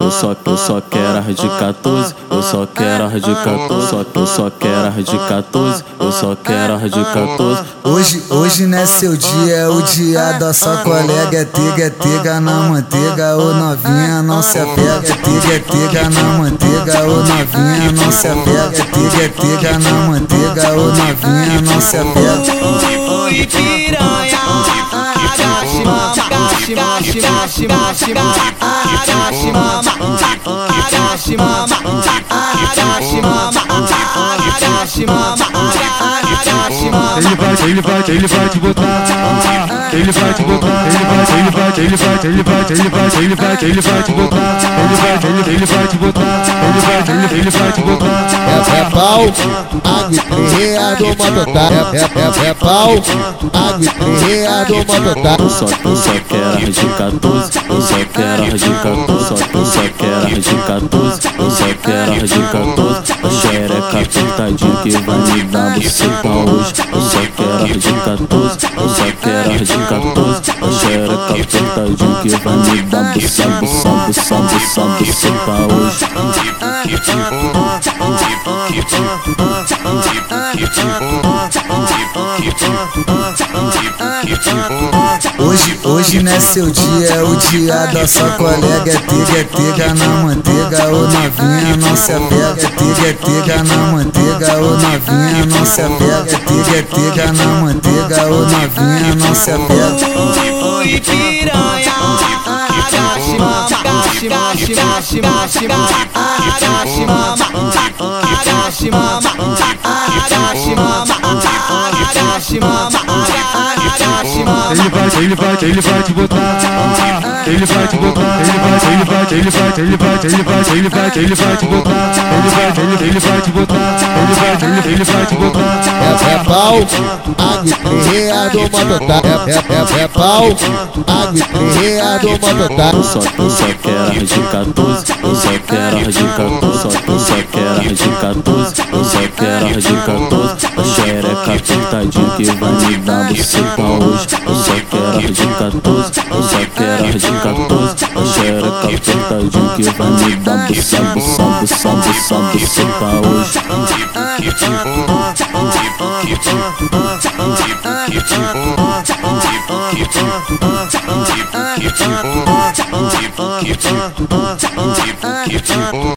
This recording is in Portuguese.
Eu só, eu só quero as de 14, eu só quero as de 14, só, eu só quero as de 14, eu só quero as de 14. Hoje, hoje não é seu dia, é o dia da sua colega. É tega, é tega na manteiga, ô novinha não se apega. É tega, é tega na manteiga, ô novinha não se apega. É tega, é tega na manteiga, ô novinha não se apega. Oi piranha, agache mama, Ele vai, ele vai, ele vai te botar. Ele vai te botar. Ele vai, ele vai, ele vai, ele vai, ele vai, ele vai, ele vai te botar. Ele vai, ele, ele vai te botar. Ele vai, ele, ele vai te botar. É, é pau, aguitreia do mototá. É, é, é, é pau, aguitreia do mototá. Eu só, eu só quero de 14, eu só quero de 14, só, eu só quero de 14, eu só quero de 14. Apertadinha que vai me dar buceta hoje. Eu só quero de 14, eu só quero de 14. A xereca apertadinha que vai me dar buceta, buceta, buceta, buceta, buceta hoje. Hoje, hoje não é seu dia, é o dia da sua colega. É tega, é tega na manteiga, ô novinha não se apega. É tega, é tega na manteiga, ô novinha não se apega. É tega, é tega na manteiga, ô novinha não se apega. Oi piranha, agache mama, agache, agache, agache, agache, agache mama, agache mama, Ele vai, ele vai, ele vai te botar. Ele vai te botar. Ele vai, ele vai, ele vai, ele vai, ele vai, ele vai, ele vai te botar. Ele vai, ele, ele vai te botar. Ele vai, ele, ele vai te botar. É, é pau, aguitreia do mototá. É, é, é, é pau, aguitreia do mototá. Eu só, eu só quero de 14, eu só quero de 14, só, eu só quero de 14, eu só quero de 14. A xereca apertadinha que vai me dar buceta hoje. Eu só quero as de 14, eu só quero as de 14. A xereca apertadinha que vai me dar buceta, buceta, buceta, buceta, buceta hoje.